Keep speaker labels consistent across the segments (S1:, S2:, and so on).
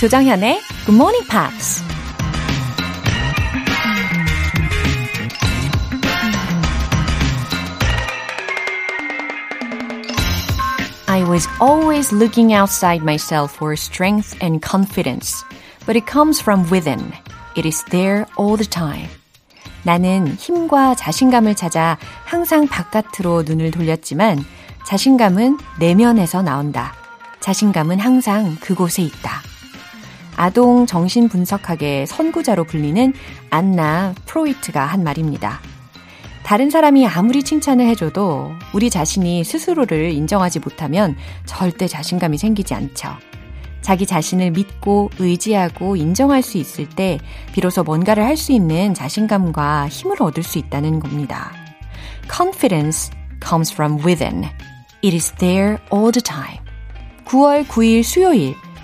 S1: 조정현의 Good Morning Pops. I was always looking outside myself for strength and confidence, but it comes from within. It is there all the time. 나는 힘과 자신감을 찾아 항상 바깥으로 눈을 돌렸지만 자신감은 내면에서 나온다. 자신감은 항상 그곳에 있다. 아동 정신분석학의 선구자로 불리는 안나 프로이트가 한 말입니다. 다른 사람이 아무리 칭찬을 해줘도 우리 자신이 스스로를 인정하지 못하면 절대 자신감이 생기지 않죠. 자기 자신을 믿고 의지하고 인정할 수 있을 때 비로소 뭔가를 할 수 있는 자신감과 힘을 얻을 수 있다는 겁니다. Confidence comes from within. It is there all the time. 9월 9일 수요일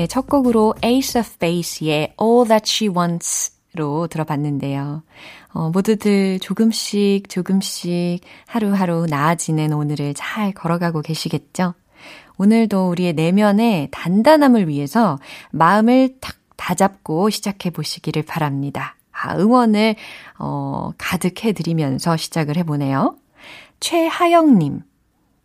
S1: 네, 첫 곡으로 Ace of Base의 All That She Wants로 들어봤는데요. 어, 모두들 조금씩 조금씩 하루하루 나아지는 오늘을 잘 걸어가고 계시겠죠? 오늘도 우리의 내면의 단단함을 위해서 마음을 탁 다잡고 시작해 보시기를 바랍니다. 아, 응원을 어, 가득해 드리면서 시작을 해보네요. 최하영님.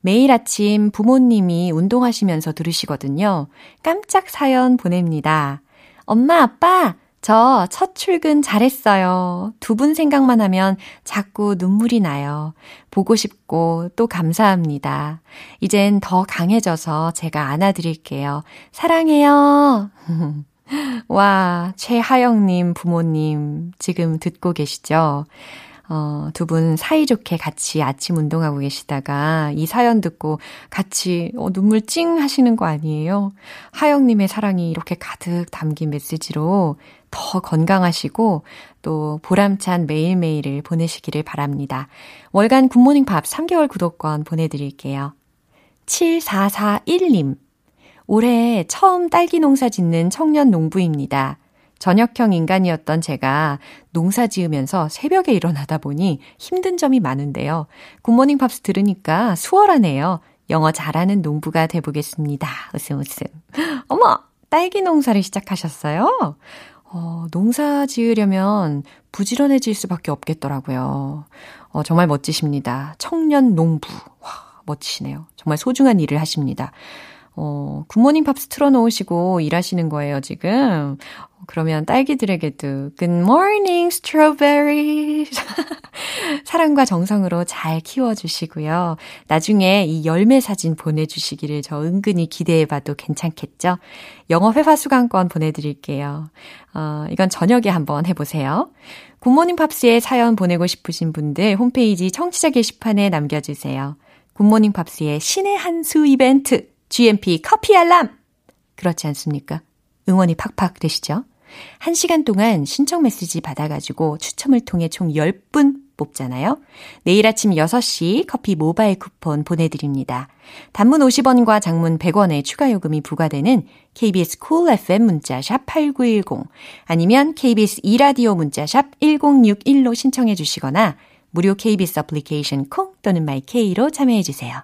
S1: 매일 아침 부모님이 운동하시면서 들으시거든요. 깜짝 사연 보냅니다. 엄마, 아빠, 저 첫 출근 잘했어요. 두 분 생각만 하면 자꾸 눈물이 나요. 보고 싶고 또 감사합니다. 이젠 더 강해져서 제가 안아드릴게요. 사랑해요. 와, 최하영님 부모님 지금 듣고 계시죠? 어, 두 분 사이좋게 같이 아침 운동하고 계시다가 이 사연 듣고 같이 어, 눈물 찡 하시는 거 아니에요? 하영님의 사랑이 이렇게 가득 담긴 메시지로 더 건강하시고 또 보람찬 매일매일을 보내시기를 바랍니다. 월간 굿모닝 밥 3개월 구독권 보내드릴게요. 7441님. 올해 처음 딸기 농사 짓는 청년 농부입니다. 저녁형 인간이었던 제가 농사 지으면서 새벽에 일어나다 보니 힘든 점이 많은데요. 굿모닝 팝스 들으니까 수월하네요. 영어 잘하는 농부가 돼보겠습니다. 웃음 웃음. 어머! 딸기 농사를 시작하셨어요? 어, 농사 지으려면 부지런해질 수밖에 없겠더라고요. 어, 정말 멋지십니다. 청년 농부. 와, 멋지시네요. 정말 소중한 일을 하십니다. 어, 굿모닝 팝스 틀어놓으시고 일하시는 거예요, 지금. 그러면 딸기들에게도 Good morning, strawberry. 사랑과 정성으로 잘 키워주시고요. 나중에 이 열매 사진 보내주시기를 저 은근히 기대해봐도 괜찮겠죠? 영어 회화 수강권 보내드릴게요. 어, 이건 저녁에 한번 해보세요. 굿모닝 팝스에 사연 보내고 싶으신 분들 홈페이지 청취자 게시판에 남겨주세요. 굿모닝 팝스의 신의 한 수 이벤트 GMP 커피 알람! 그렇지 않습니까? 응원이 팍팍 되시죠? 1시간 동안 신청 메시지 받아가지고 추첨을 통해 총 10분 뽑잖아요. 내일 아침 6시 커피 모바일 쿠폰 보내드립니다. 단문 50원과 장문 100원의 추가 요금이 부과되는 KBS cool FM 문자샵 8910 아니면 KBS 이라디오 문자샵 1061로 신청해 주시거나 무료 KBS 애플리케이션 콩 또는 마이케이로 참여해 주세요.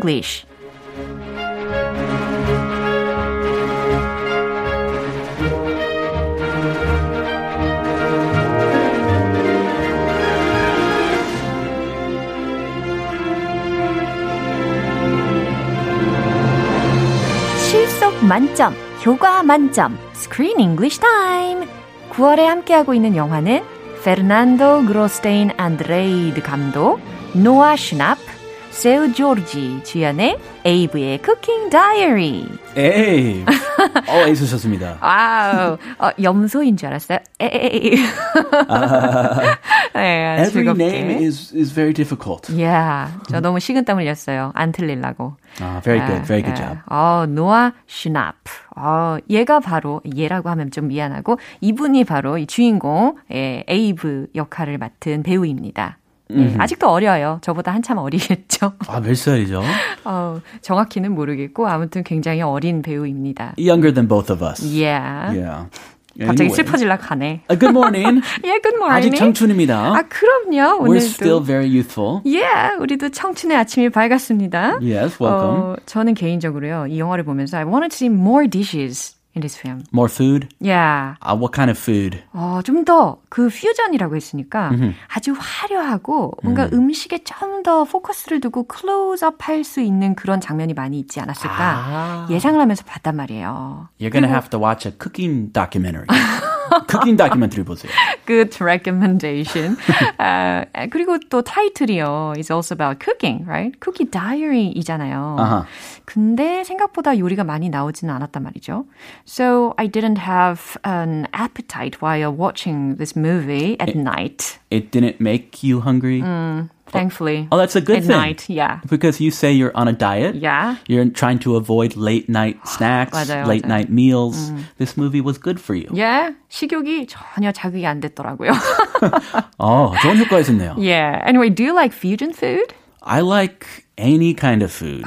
S1: English. 실속 만점, 효과 만점, Screen English Time. 9월에 함께하고 있는 영화는 페르난도 그로스테인 안드레이드 감독, 노아 슈납, 세우 조르지 주연의 에이브의 쿠킹 다이어리.
S2: 에이. 어, 애쓰셨습니다.
S1: Wow. 어, 염소인 줄 알았어요. 에이. 네,
S2: Every
S1: 즐겁게.
S2: name is, is very difficult.
S1: Yeah, 저 너무 식은땀 흘렸어요. 안 틀리려고.
S2: 아, very good, very good
S1: 예.
S2: job.
S1: 어, 노아 슈납. 어, 얘가 바로, 얘라고 하면 좀 미안하고, 이분이 바로 이 주인공, 예, 에이브 역할을 맡은 배우입니다. 예, 아직도 어려요. 저보다 한참 어리겠죠.
S2: 아, 몇 살이죠?
S1: 어, 정확히는 모르겠고, 아무튼 굉장히 어린 배우입니다.
S2: Younger than both of us.
S1: Yeah.
S2: Yeah.
S1: 갑자기
S2: Anyway.
S1: 슬퍼질라 가네.
S2: Uh, good morning.
S1: 예, good morning.
S2: 아직 청춘입니다.
S1: 아, 그럼요.
S2: We're
S1: 오늘도.
S2: still very youthful.
S1: Yeah, 우리도 청춘의 아침이 밝았습니다.
S2: Yes, welcome.
S1: 어, 저는 개인적으로요, 이 영화를 보면서 I wanted to see more dishes in this film.
S2: More food?
S1: Yeah.
S2: Uh, what kind of food?
S1: 어, 좀 더 그 퓨전이라고 했으니까 아주 화려하고 뭔가 음. 식에 좀 더 포커스를 두고 클로즈업 할 수 있는 그런 장면이 많이 있지 않았을까
S2: 아.
S1: 예상을 하면서 봤단 말이에요.
S2: You're gonna have to watch a cooking documentary. Cooking documentary 보세요.
S1: Good recommendation. 아, 그리고 또 타이틀이요. It's also about cooking, right? Cookie Diary이잖아요.
S2: 아하.
S1: 근데 생각보다 요리가 많이 나오지는 않았단 말이죠. So I didn't have an appetite while watching this movie at night.
S2: It didn't make you hungry?
S1: Thankfully.
S2: Oh, that's a good
S1: at
S2: thing.
S1: night, yeah.
S2: Because you say you're on a diet.
S1: Yeah.
S2: You're trying to avoid late night snacks,
S1: 맞아요,
S2: late
S1: 맞아요.
S2: night meals. This movie was good for you.
S1: Yeah. 식욕이 전혀 자극이 안 됐더라고요.
S2: 어, 좋은 효과 있었네요.
S1: yeah. Anyway, do you like fusion food?
S2: I like any kind of food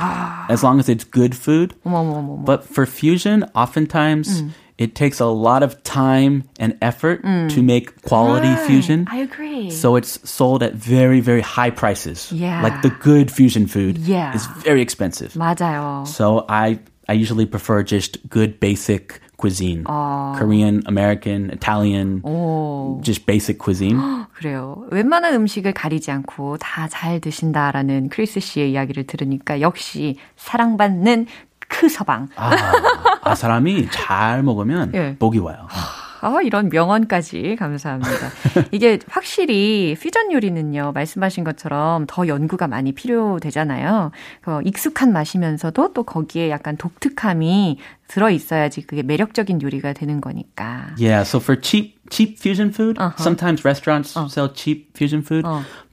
S2: as long as it's good food.
S1: 어머머머머.
S2: But for fusion, oftentimes it takes a lot of time and effort to make quality fusion.
S1: I agree.
S2: So it's sold at very, very high prices.
S1: Yeah.
S2: Like the good fusion food
S1: Yeah.
S2: is very expensive.
S1: 맞아요.
S2: So I I usually prefer just good basic cuisine. Korean, American, Italian,
S1: 오.
S2: just basic cuisine.
S1: 그래요. 웬만한 음식을 가리지 않고 다 잘 드신다라는 크리스 씨의 이야기를 들으니까 역시 사랑받는 크 서방.
S2: 아, 아 사람이 잘 먹으면
S1: 예.
S2: 복이 와요.
S1: 아, 이런 명언까지 감사합니다. 이게 확실히 퓨전 요리는요, 말씀하신 것처럼 더 연구가 많이 필요되잖아요. 그 익숙한 맛이면서도 또 거기에 약간 독특함이 들어 있어야지 그게 매력적인 요리가 되는 거니까.
S2: Yeah, so for cheap cheap fusion food, sometimes restaurants sell cheap fusion food,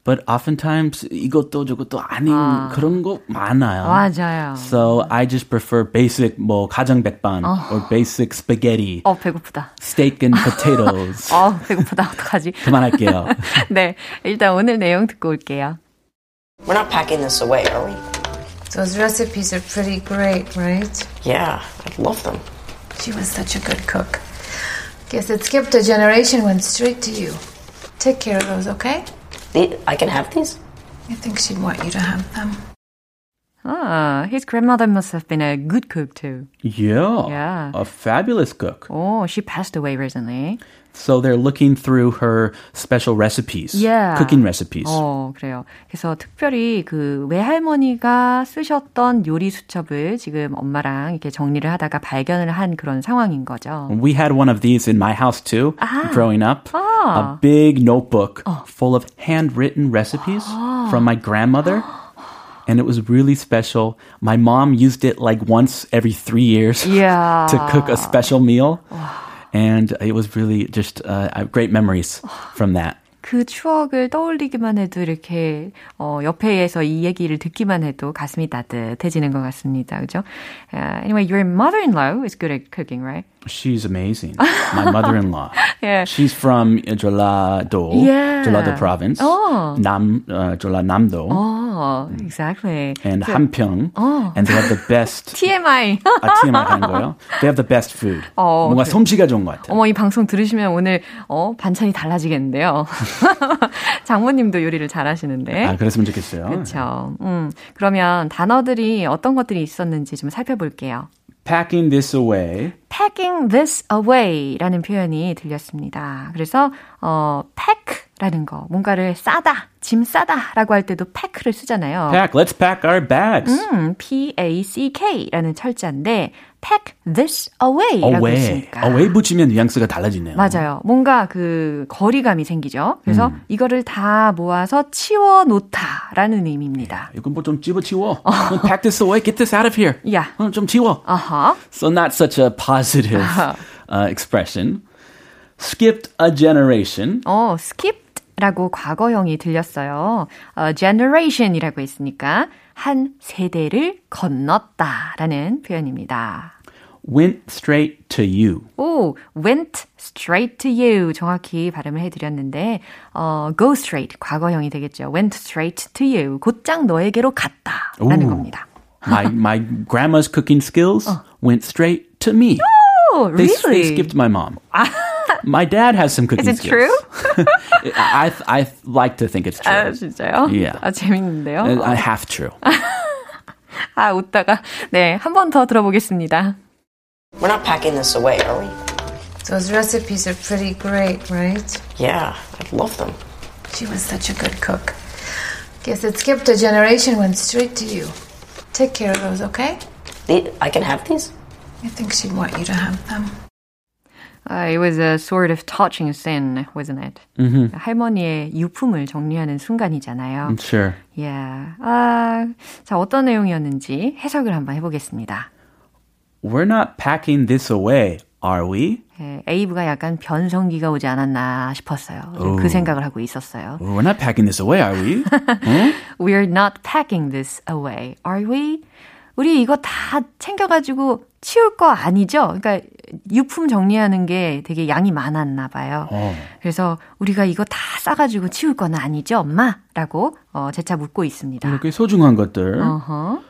S2: but oftentimes 이것도 저것도 아닌 그런 거 많아요.
S1: 맞아요.
S2: So I just prefer basic 뭐 가정 백반 or basic spaghetti,
S1: 어, 배고프다.
S2: steak and potatoes.
S1: 어, 배고프다. 어떡하지?
S2: 그만할게요.
S1: 네. 일단 오늘 내용 듣고 올게요.
S3: We're not packing this away, are we?
S4: Those recipes are pretty great, right?
S3: Yeah, I love them.
S4: She was such a good cook. Guess it skipped a generation, went straight to you. Take care of those, okay?
S3: I can have these?
S4: I think she'd want you to have them.
S1: Ah, his grandmother must have been a good cook too.
S2: Yeah,
S1: Yeah.
S2: a fabulous cook.
S1: Oh, she passed away recently.
S2: So they're looking through her special recipes,
S1: Yeah.
S2: cooking recipes.
S1: 어, 그래요. 그래서 특별히 그 외할머니가 쓰셨던 요리 수첩을 지금 엄마랑 이렇게 정리를 하다가 발견을 한 그런 상황인 거죠.
S2: We had one of these in my house too, growing up. A big notebook full of handwritten recipes from my grandmother. And it was really special. My mom used it like once every three years
S1: 이야.
S2: to cook a special meal. And it was really just uh, great memories from that.
S1: 그 추억을 떠올리기만 해도 이렇게 어, 옆에서 이 얘기를 듣기만 해도 가슴이 따뜻해지는 것 같습니다. 그죠? Uh, anyway, your mother-in-law is good at cooking, right?
S2: She's amazing. My mother-in-law.
S1: Yeah.
S2: She's from Jeollado,
S1: Yeah.
S2: Jeollado province.
S1: Oh.
S2: Nam, uh, Jeollanam-do.
S1: Oh, exactly.
S2: and 한평. And they have the best.
S1: TMI.
S2: 아, TMI 하는 거예요? They have the best food.
S1: 어,
S2: 뭔가
S1: 그래.
S2: 솜씨가 좋은 것 같아요.
S1: 어머, 이 방송 들으시면 오늘, 어, 반찬이 달라지겠는데요. 장모님도 요리를 잘 하시는데.
S2: 아, 그랬으면 좋겠어요.
S1: 그렇죠. 음, 그러면 단어들이 어떤 것들이 있었는지 좀 살펴볼게요.
S2: Packing this away.
S1: packing this away라는 표현이 들렸습니다. 그래서 어, pack라는 거, 뭔가를 싸다, 짐 싸다라고 할 때도 pack를 쓰잖아요.
S2: Pack. Let's pack our bags.
S1: 음, P-A-C-K라는 철자인데 pack this away라고
S2: away.
S1: 했으니까.
S2: away 붙이면 뉘앙스가 달라지네요.
S1: 맞아요. 뭔가 그 거리감이 생기죠. 그래서
S2: 음.
S1: 이거를 다 모아서 치워 놓다라는 의미입니다.
S2: 이건 뭐 좀 집어치워. Pack this away. Get this out of here.
S1: 야.
S2: 어, 좀 치워.
S1: 아하.
S2: So not such a positive uh, expression. Skipped a generation.
S1: 어, skipped라고 과거형이 들렸어요. 어, generation이라고 했으니까 한 세대를 건넜다라는 표현입니다.
S2: Went straight to you.
S1: 오, went straight to you 정확히 발음을 해드렸는데 어, go straight 과거형이 되겠죠. went straight to you 곧장 너에게로 갔다 라는
S2: 오.
S1: 겁니다.
S2: My my grandma's cooking skills went straight to me.
S1: Oh, really?
S2: they skipped my mom. my dad has some cooking
S1: Is it
S2: skills. I I like to think it's true.
S1: 아, 진짜요?
S2: Yeah.
S1: 아, 재밌는데요.
S2: Uh, I have true.
S1: 아, 웃다가 네, 한 번 더 들어보겠습니다.
S3: We're not packing this away, are we?
S4: Those recipes are pretty great, right?
S3: Yeah, I love them.
S4: She was such a good cook. Guess it skipped a generation, went straight to you. Take care of those, okay?
S3: The- I can have these?
S4: I think she'd want you to have them.
S1: Uh, it was a sort of touching scene, wasn't it? 할머니의 유품을 정리하는 순간이잖아요.
S2: Sure.
S1: Yeah. 아, 자, 어떤 내용이었는지 해석을 한번 해보겠습니다.
S2: We're not packing this away, are we?
S1: 예, 에이브가 약간 변성기가 오지 않았나 싶었어요. 좀그 생각을 하고 있었어요.
S2: We're not packing this away, are we?
S1: We're not packing this away, are we? 우리 이거 다 챙겨가지고 치울 거 아니죠? 그러니까 유품 정리하는 게 되게 양이 많았나 봐요.
S2: 어.
S1: 그래서 우리가 이거 다 싸가지고 치울 건 아니죠, 엄마? 라고 어, 재차 묻고 있습니다.
S2: 이렇게 소중한 것들.
S1: 어허.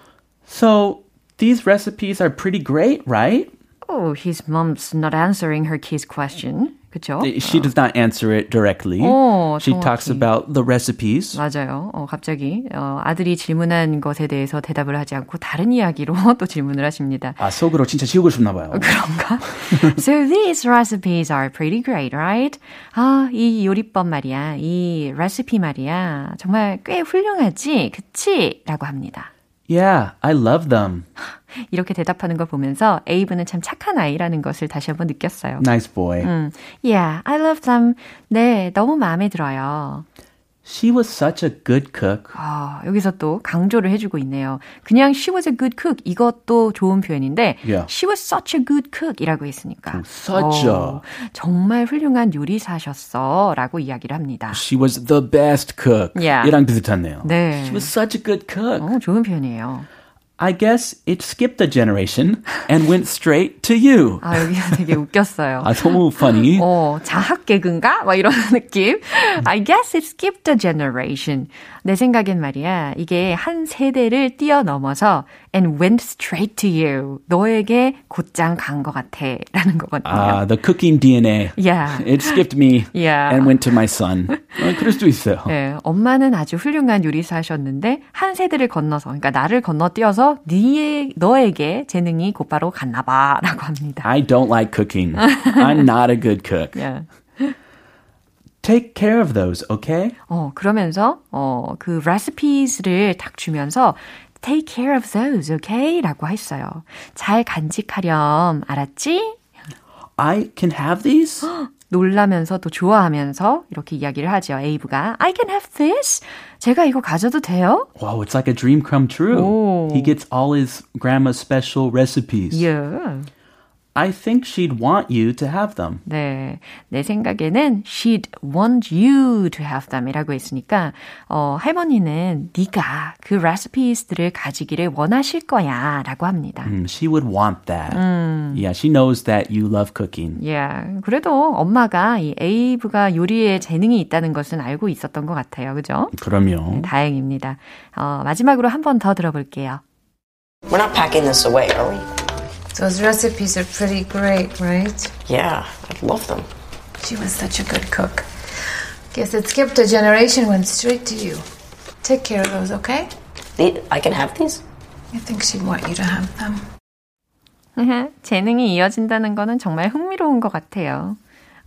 S2: So these recipes are pretty great, right?
S1: Oh, his mom's not answering her kid's question. 그쵸?
S2: She does not answer it directly.
S1: 어,
S2: she talks
S1: 정확히.
S2: about the recipes.
S1: 맞아요. 어, 갑자기 어, 아들이 질문한 것에 대해서 대답을 하지 않고 다른 이야기로 또 질문을 하십니다.
S2: 아, 속으로 진짜 치우고 싶나 봐요.
S1: 그런가? so these recipes are pretty great, right? 아, 이 요리법 말이야. 이 레시피 말이야. 정말 꽤 훌륭하지? 그치? 라고 합니다.
S2: Yeah, I love them.
S1: 이렇게 대답하는 걸 보면서 에이브는 참 착한 아이라는 것을 다시 한번 느꼈어요.
S2: Nice boy.
S1: 음, yeah, I love them. 네, 너무 마음에 들어요.
S2: She was such a good cook.
S1: 아, 여기서 또 강조를 해주고 있네요. 그냥 she was a good cook 이것도 좋은 표현인데
S2: Yeah.
S1: she was such a good cook이라고 했으니까
S2: such
S1: 어, 정말 훌륭한 요리사셨어라고 이야기를 합니다.
S2: She was the best cook.
S1: Yeah.
S2: 이랑 비슷하네요.
S1: 네.
S2: She was such a good cook.
S1: 어, 좋은 표현이에요.
S2: I guess it skipped a generation and went straight to you.
S1: 아 여기서 되게 웃겼어요.
S2: 아, 너무 funny.
S1: 어, 자학 개그인가? 막 이런 느낌. I guess it skipped a generation. 내 생각엔 말이야. 이게 한 세대를 뛰어넘어서 and went straight to you. 너에게 곧장 간 것 같아. 라는 거거든요.
S2: 아, the cooking DNA.
S1: Yeah.
S2: It skipped me
S1: Yeah.
S2: and went to my son. 어, 그럴 수도 있어요.
S1: 네, 엄마는 아주 훌륭한 요리사셨는데 한 세대를 건너서 그러니까 나를 건너뛰어서 네 너에게 재능이 곧바로 갔나 봐라고 합니다.
S2: I don't like cooking. I'm not a good cook.
S1: Yeah.
S2: Take care of those, okay?
S1: 어, 그러면서, 어, 그 recipes를 딱 주면서, take care of those, okay? 라고 했어요. 잘 간직하렴, 알았지?
S2: I can have these?
S1: 놀라면서 또 좋아하면서 이렇게 이야기를 하죠. 에이브가, I can have this? 제가 이거 가져도 돼요?
S2: Wow, it's like a dream come true.
S1: 오.
S2: He gets all his grandma's special recipes.
S1: Yeah.
S2: I think she'd want you to have them.
S1: 네. 내 생각에는 she'd want you to have them 이라고 했으니까, 어, 할머니는 네가 그 레시피들을 가지기를 원하실 거야 라고 합니다.
S2: Mm, she would want that. Yeah, she knows that you love cooking.
S1: Yeah. 그래도 엄마가 이 에이브가 요리에 재능이 있다는 것은 알고 있었던 것 같아요. 그죠?
S2: 그럼요.
S1: 다행입니다. 어, 마지막으로 한 번 더 들어볼게요.
S3: We're not packing this away, are we?
S4: Those recipes are pretty great, right?
S3: Yeah, I love them.
S4: She was such a good cook. Guess it skipped a generation, went straight to you. Take care of those, okay?
S3: I can have these?
S4: I think she'd want you to have them.
S1: 재능이 이어진다는 거는 정말 흥미로운 것 같아요.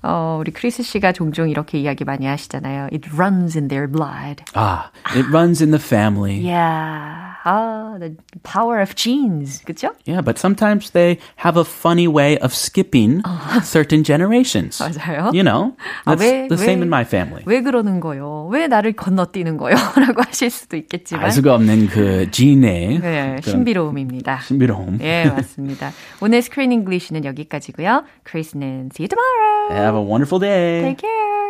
S1: 어, 우리 크리스 씨가 종종 이렇게 이야기 많이 하시잖아요. It runs in their blood.
S2: Ah, it runs in the family.
S1: Yeah. 아, the power of genes. 그죠?
S2: Yeah, but sometimes they have a funny way of skipping certain generations.
S1: 맞아요.
S2: You know,
S1: 아,
S2: that's
S1: 왜-
S2: the same
S1: 왜-
S2: in my family.
S1: 왜 그러는 거요? 왜 나를 건너뛰는 거요? 라고 하실 수도 있겠지만.
S2: 알 수가 없는 그 지인의
S1: 네,
S2: 그런
S1: 신비로움입니다.
S2: 신비로움.
S1: 예, 맞습니다. 오늘 스크린 잉글리시는 여기까지고요. 크리스는 see you tomorrow.
S2: Have a wonderful day.
S1: Take care.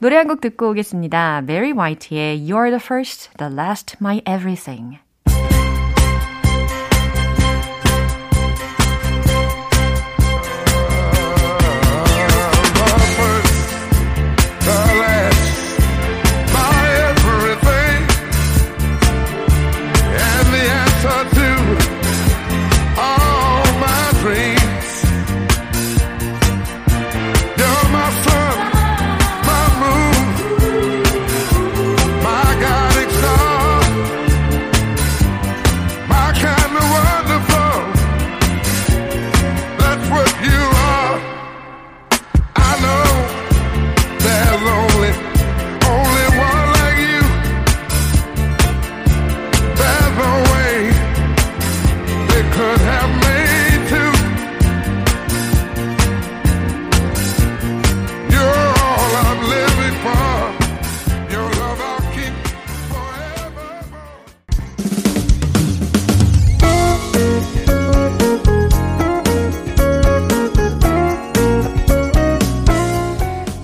S1: 노래 한 곡 듣고 오겠습니다. Mary White의 You're the First, the Last, My Everything.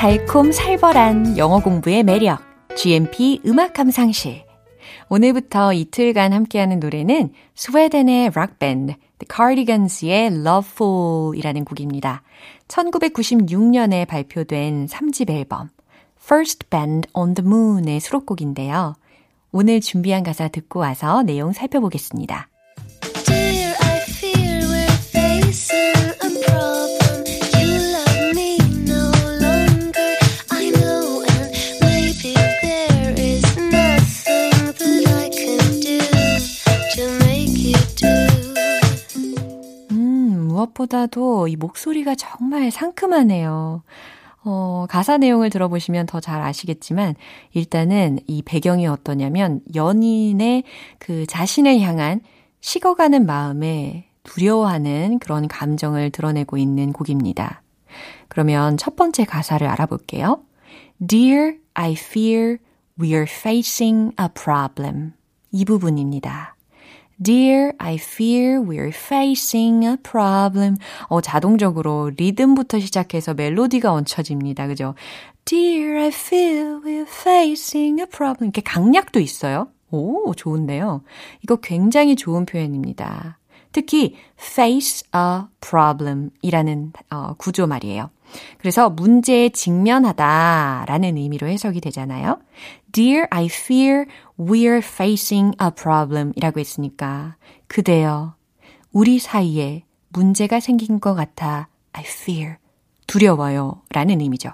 S1: 달콤 살벌한 영어 공부의 매력 GMP 음악 감상실 오늘부터 이틀간 함께하는 노래는 스웨덴의 락밴드 The Cardigans의 Lovefool이라는 곡입니다. 1996년에 발표된 3집 앨범 First Band on the Moon의 수록곡인데요. 오늘 준비한 가사 듣고 와서 내용 살펴보겠습니다. 무엇보다도 이 목소리가 정말 상큼하네요. 어, 가사 내용을 들어보시면 더 잘 아시겠지만, 일단은 이 배경이 어떠냐면, 연인의 그 자신을 향한 식어가는 마음에 두려워하는 그런 감정을 드러내고 있는 곡입니다. 그러면 첫 번째 가사를 알아볼게요. Dear, I fear we're facing a problem. 이 부분입니다. Dear, I fear we're facing a problem. 어, 자동적으로 리듬부터 시작해서 멜로디가 얹혀집니다. 그죠? Dear, I fear we're facing a problem. 이렇게 강약도 있어요. 오, 좋은데요. 이거 굉장히 좋은 표현입니다. 특히 face a problem 이라는 어, 구조 말이에요. 그래서 문제에 직면하다 라는 의미로 해석이 되잖아요. Dear, I fear we're facing a problem 이라고 했으니까 그대여, 우리 사이에 문제가 생긴 것 같아 I fear, 두려워요 라는 의미죠.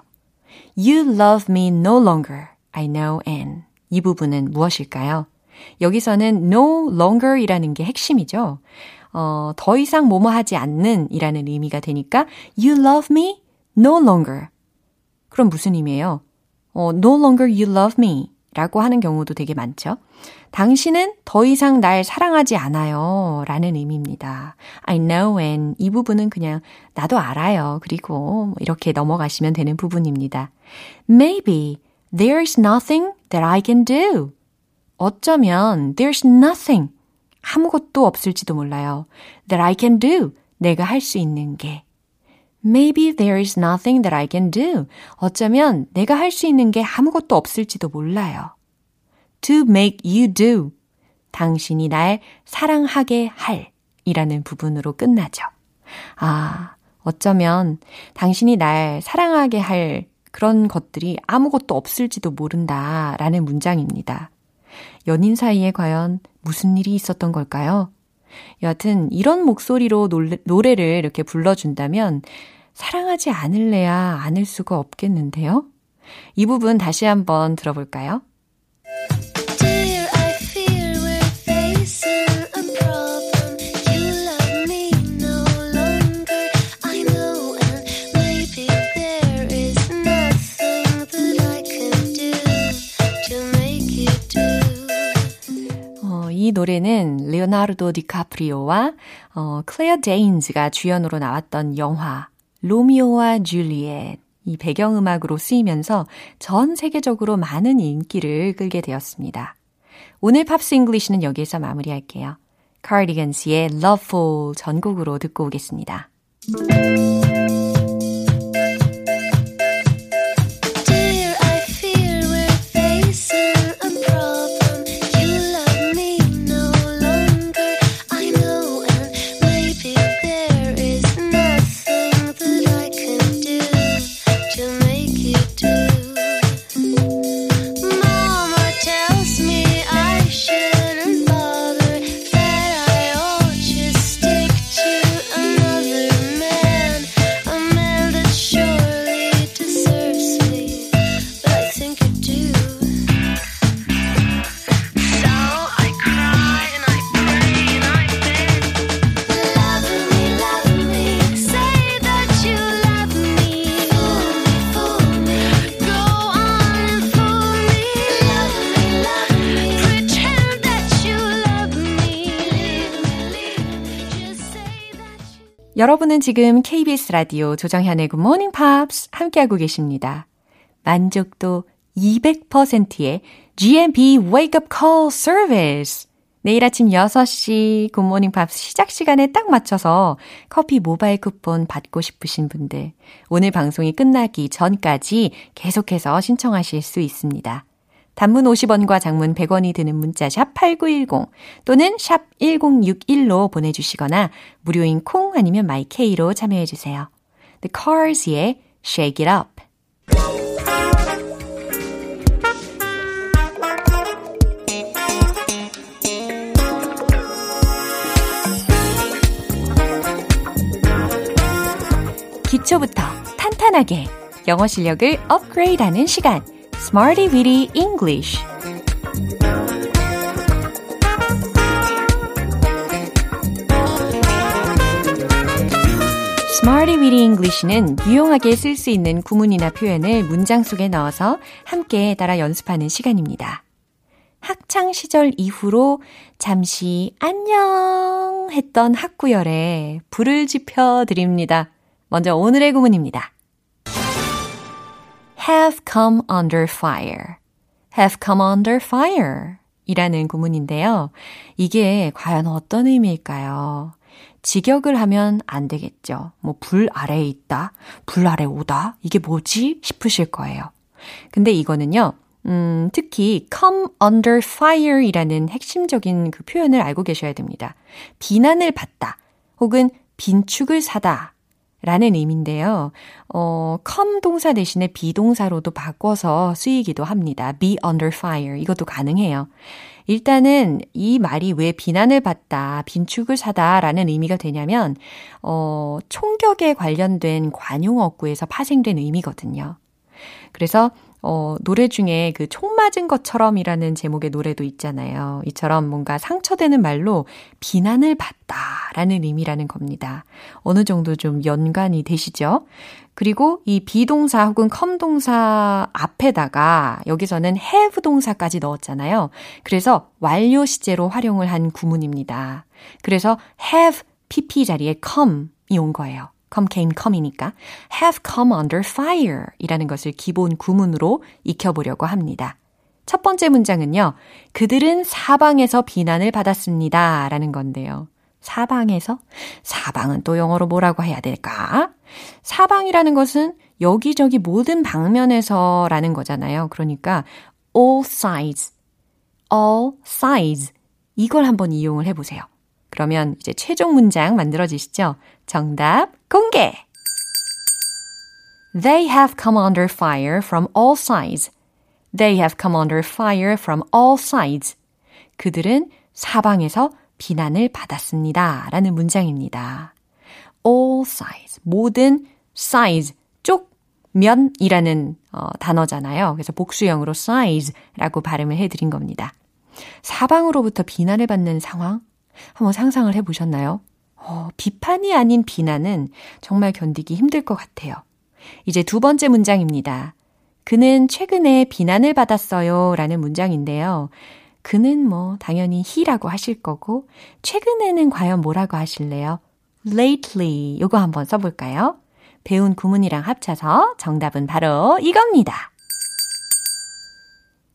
S1: You love me no longer. I know and. 이 부분은 무엇일까요? 여기서는 no longer 이라는 게 핵심이죠. 어, 더 이상 뭐뭐 하지 않는 이라는 의미가 되니까 you love me no longer. 그럼 무슨 의미예요? 어, no longer you love me 라고 하는 경우도 되게 많죠. 당신은 더 이상 날 사랑하지 않아요. 라는 의미입니다. I know and 이 부분은 그냥 나도 알아요. 그리고 이렇게 넘어가시면 되는 부분입니다. Maybe there's nothing that I can do. 어쩌면 there's nothing 아무것도 없을지도 몰라요. that I can do 내가 할 수 있는 게 Maybe there is nothing that I can do. 어쩌면 내가 할 수 있는 게 아무것도 없을지도 몰라요. To make you do. 당신이 날 사랑하게 할 이라는 부분으로 끝나죠. 아, 어쩌면 당신이 날 사랑하게 할 그런 것들이 아무것도 없을지도 모른다 라는 문장입니다. 연인 사이에 과연 무슨 일이 있었던 걸까요? 여하튼 이런 목소리로 노래, 노래를 이렇게 불러준다면 사랑하지 않을래야 않을 수가 없겠는데요? 이 부분 다시 한번 들어볼까요? 어, 이 노래는 레오나르도 디카프리오와 어, 클레어 데인즈가 주연으로 나왔던 영화 로미오와 줄리엣 이 배경음악으로 쓰이면서 전 세계적으로 많은 인기를 끌게 되었습니다. 오늘 Pops English는 여기에서 마무리할게요. 카디건스의 Loveful 전곡으로 듣고 오겠습니다. 지금 KBS 라디오 조정현의 Good Morning Pops 함께하고 계십니다. 만족도 200%의 GMP Wake Up Call Service. 내일 아침 6시 Good Morning Pops 시작 시간에 딱 맞춰서 커피 모바일 쿠폰 받고 싶으신 분들 오늘 방송이 끝나기 전까지 계속해서 신청하실 수 있습니다. 단문 50원과 장문 100원이 드는 문자 샵 8910 또는 샵 1061로 보내주시거나 무료인 콩 아니면 마이케이로 참여해주세요. The Cars의 Shake It Up 기초부터 탄탄하게 영어 실력을 업그레이드하는 시간 Smarty Weedy English Smarty Weedy English는 유용하게 쓸 수 있는 구문이나 표현을 문장 속에 넣어서 함께 따라 연습하는 시간입니다. 학창 시절 이후로 잠시 안녕 했던 학구열에 불을 지펴 드립니다. 먼저 오늘의 구문입니다. Have come under fire. have come under fire. 이라는 구문인데요. 이게 과연 어떤 의미일까요? 직역을 하면 안 되겠죠. 뭐, 불 아래에 있다, 불 아래 오다, 이게 뭐지? 싶으실 거예요. 근데 이거는요, 음, 특히 come under fire 이라는 핵심적인 그 표현을 알고 계셔야 됩니다. 비난을 받다, 혹은 빈축을 사다, 라는 의미인데요. 어, come 동사 대신에 비동사로도 바꿔서 쓰이기도 합니다. be under fire. 이것도 가능해요. 일단은 이 말이 왜 비난을 받다, 빈축을 사다 라는 의미가 되냐면, 어, 총격에 관련된 관용어구에서 파생된 의미거든요. 그래서 어, 노래 중에 그 총 맞은 것처럼이라는 제목의 노래도 있잖아요. 이처럼 뭔가 상처되는 말로 비난을 받다라는 의미라는 겁니다. 어느 정도 좀 연관이 되시죠? 그리고 이 비동사 혹은 컴 동사 앞에다가 여기서는 have 동사까지 넣었잖아요. 그래서 완료 시제로 활용을 한 구문입니다. 그래서 have pp 자리에 come이 온 거예요. Come came come이니까 have come under fire 이라는 것을 기본 구문으로 익혀보려고 합니다. 첫 번째 문장은요. 그들은 사방에서 비난을 받았습니다. 라는 건데요. 사방에서? 사방은 또 영어로 뭐라고 해야 될까? 사방이라는 것은 여기저기 모든 방면에서 라는 거잖아요. 그러니까 all sides, all sides 이걸 한번 이용을 해보세요. 그러면 이제 최종 문장 만들어지시죠? 정답 공개! They have come under fire from all sides. They have come under fire from all sides. 그들은 사방에서 비난을 받았습니다. 라는 문장입니다. all sides. 모든 size. 쪽, 면이라는 어, 단어잖아요. 그래서 복수형으로 size라고 발음을 해드린 겁니다. 사방으로부터 비난을 받는 상황? 한번 상상을 해보셨나요? 어, 비판이 아닌 비난은 정말 견디기 힘들 것 같아요. 이제 두 번째 문장입니다. 그는 최근에 비난을 받았어요. 라는 문장인데요. 그는 뭐, 당연히 he라고 하실 거고, 최근에는 과연 뭐라고 하실래요? lately. 요거 한번 써볼까요? 배운 구문이랑 합쳐서 정답은 바로 이겁니다.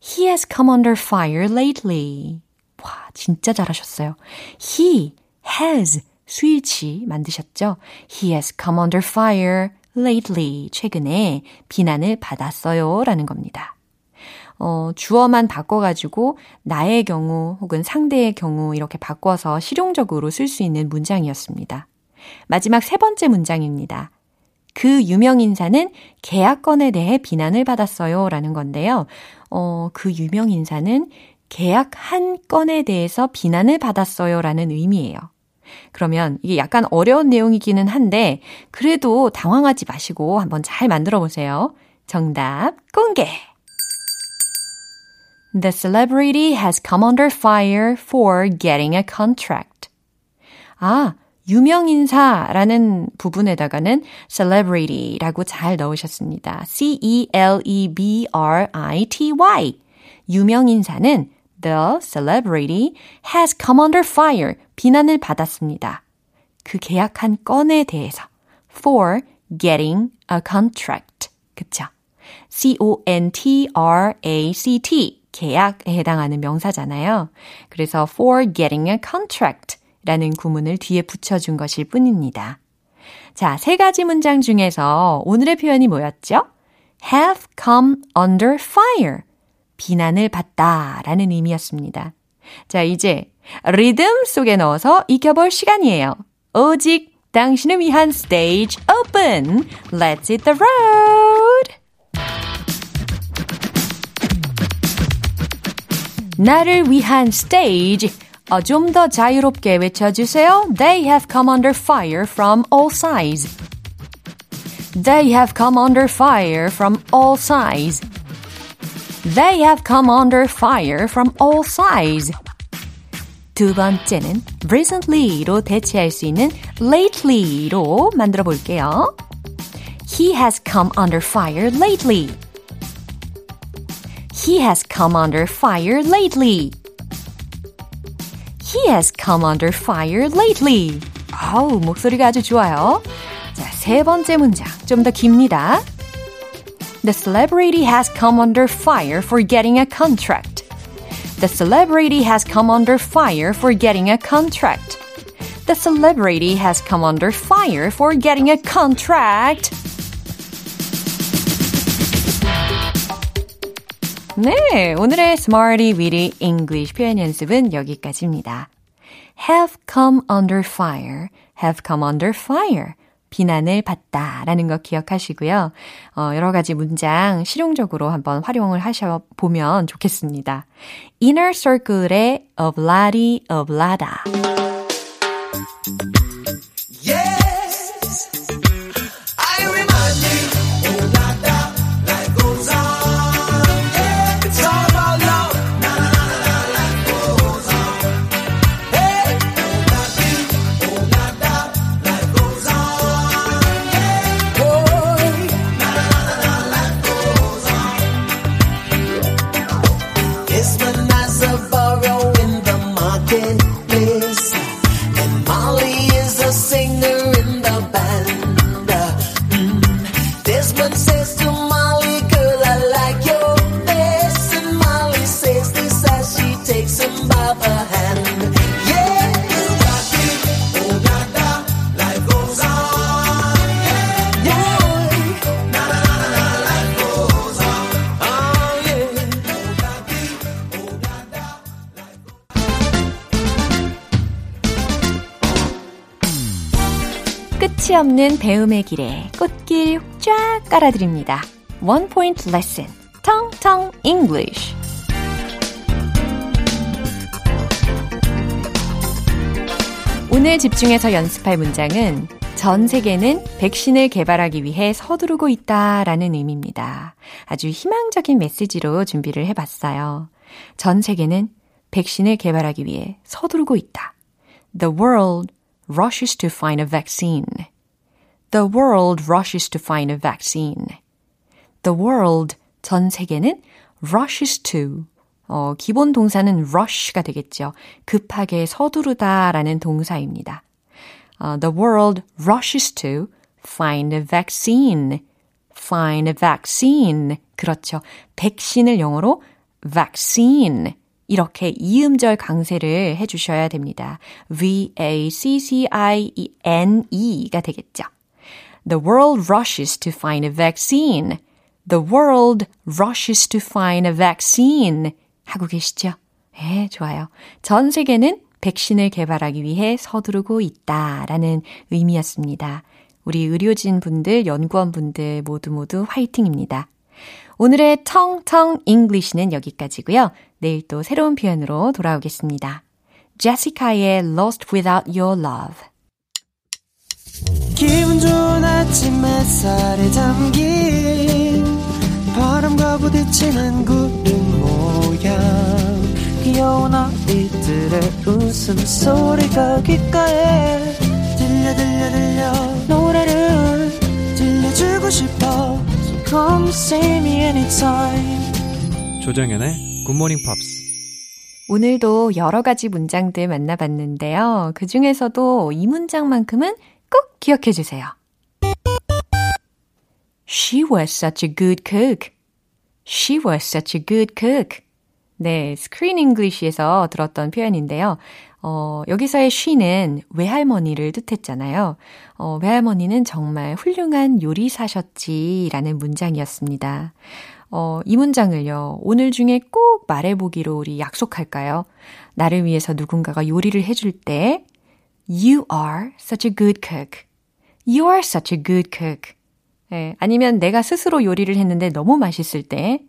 S1: He has come under fire lately. 와, 진짜 잘하셨어요. He has 스위치 만드셨죠? He has come under fire lately. 최근에 비난을 받았어요. 라는 겁니다. 어, 주어만 바꿔가지고 나의 경우 혹은 상대의 경우 이렇게 바꿔서 실용적으로 쓸 수 있는 문장이었습니다. 마지막 세 번째 문장입니다. 그 유명 인사는 계약건에 대해 비난을 받았어요. 라는 건데요. 어, 그 유명 인사는 계약 한 건에 대해서 비난을 받았어요. 라는 의미예요. 그러면 이게 약간 어려운 내용이기는 한데, 그래도 당황하지 마시고 한번 잘 만들어 보세요. 정답 공개! The celebrity has come under fire for getting a contract. 아, 유명인사라는 부분에다가는 celebrity라고 잘 넣으셨습니다. C-E-L-E-B-R-I-T-Y. 유명인사는 the celebrity has come under fire. 비난을 받았습니다. 그 계약한 건에 대해서 for getting a contract. 그쵸? C-O-N-T-R-A-C-T. 계약에 해당하는 명사잖아요. 그래서 for getting a contract 라는 구문을 뒤에 붙여준 것일 뿐입니다. 자, 세 가지 문장 중에서 오늘의 표현이 뭐였죠? have come under fire. 비난을 받다 라는 의미였습니다. 자, 이제 리듬 속에 넣어서 익혀볼 시간이에요. 오직 당신을 위한 스테이지 오픈! Let's hit the road! 나를 위한 스테이지 어, 좀 더 자유롭게 외쳐주세요. They have come under fire from all sides. They have come under fire from all sides. They have come under fire from all sides. 두 번째는 recently로 대체할 수 있는 lately로 만들어 볼게요. He has come under fire lately. He has come under fire lately. He has come under fire lately. 아우, 목소리가 아주 좋아요. 자, 세 번째 문장. 좀 더 깁니다. The celebrity has come under fire for getting a contract. The celebrity has come under fire for getting a contract. The celebrity has come under fire for getting a contract. 네, 오늘의 Smarty Weedy English 표현 연습은 여기까지입니다. have come under fire, have come under fire. 비난을 받다 라는 거 기억하시고요. 어, 여러 가지 문장 실용적으로 한번 활용을 하셔보면 좋겠습니다. Inner Circle의 Obladi Oblada. 끝이 없는 배움의 길에 꽃길 쫙 깔아드립니다. One Point Lesson, 텅텅 English. 오늘 집중해서 연습할 문장은 전 세계는 백신을 개발하기 위해 서두르고 있다 라는 의미입니다. 아주 희망적인 메시지로 준비를 해봤어요. 전 세계는 백신을 개발하기 위해 서두르고 있다. The world rushes to find a vaccine. The world rushes to find a vaccine. The world, 전 세계는 rushes to. 어, 기본 동사는 rush가 되겠죠. 급하게 서두르다 라는 동사입니다. Uh, the world rushes to find a vaccine. find a vaccine. 그렇죠. 백신을 영어로 vaccine. 이렇게 이음절 강세를 해주셔야 됩니다. V-A-C-C-I-N-E가 되겠죠. The world rushes to find a vaccine. The world rushes to find a vaccine. 하고 계시죠? 네, 좋아요. 전 세계는 백신을 개발하기 위해 서두르고 있다 라는 의미였습니다. 우리 의료진 분들, 연구원 분들 모두 모두 화이팅입니다. 오늘의 텅텅 English는 여기까지고요. 내일 또 새로운 표현으로 돌아오겠습니다. 제시카의 Lost Without Your Love.
S5: 기분 좋은 아침 햇살에 담긴 바람과 부딪히는 구름 모양. 귀여운 아이들의 웃음소리가 귓가에 들려 들려 들려. 노래를 들려주고 싶어. So come see me anytime.
S6: 조정현의 굿모닝 팝스
S1: 오늘도 여러 가지 문장들 만나봤는데요. 그 중에서도 이 문장만큼은 꼭 기억해 주세요. She was such a good cook. She was such a good cook. 네, Screen English에서 들었던 표현인데요. 어, 여기서의 she는 외할머니를 뜻했잖아요. 어, 외할머니는 정말 훌륭한 요리사셨지라는 문장이었습니다. 어, 이 문장을요, 오늘 중에 꼭 말해보기로 우리 약속할까요? 나를 위해서 누군가가 요리를 해줄 때, You are such a good cook. You are such a good cook. 예, 아니면 내가 스스로 요리를 했는데 너무 맛있을 때,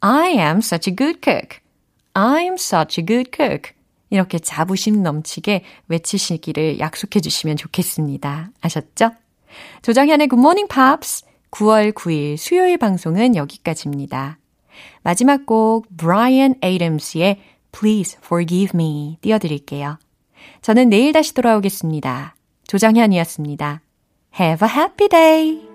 S1: I am such a good cook. I'm such a good cook. 이렇게 자부심 넘치게 외치시기를 약속해 주시면 좋겠습니다. 아셨죠? 조정현의 Good Morning Pops 9월 9일 수요일 방송은 여기까지입니다. 마지막 곡 브라이언 에이덤스의 Please Forgive Me 띄워드릴게요. 저는 내일 다시 돌아오겠습니다. 조정현이었습니다. Have a happy day!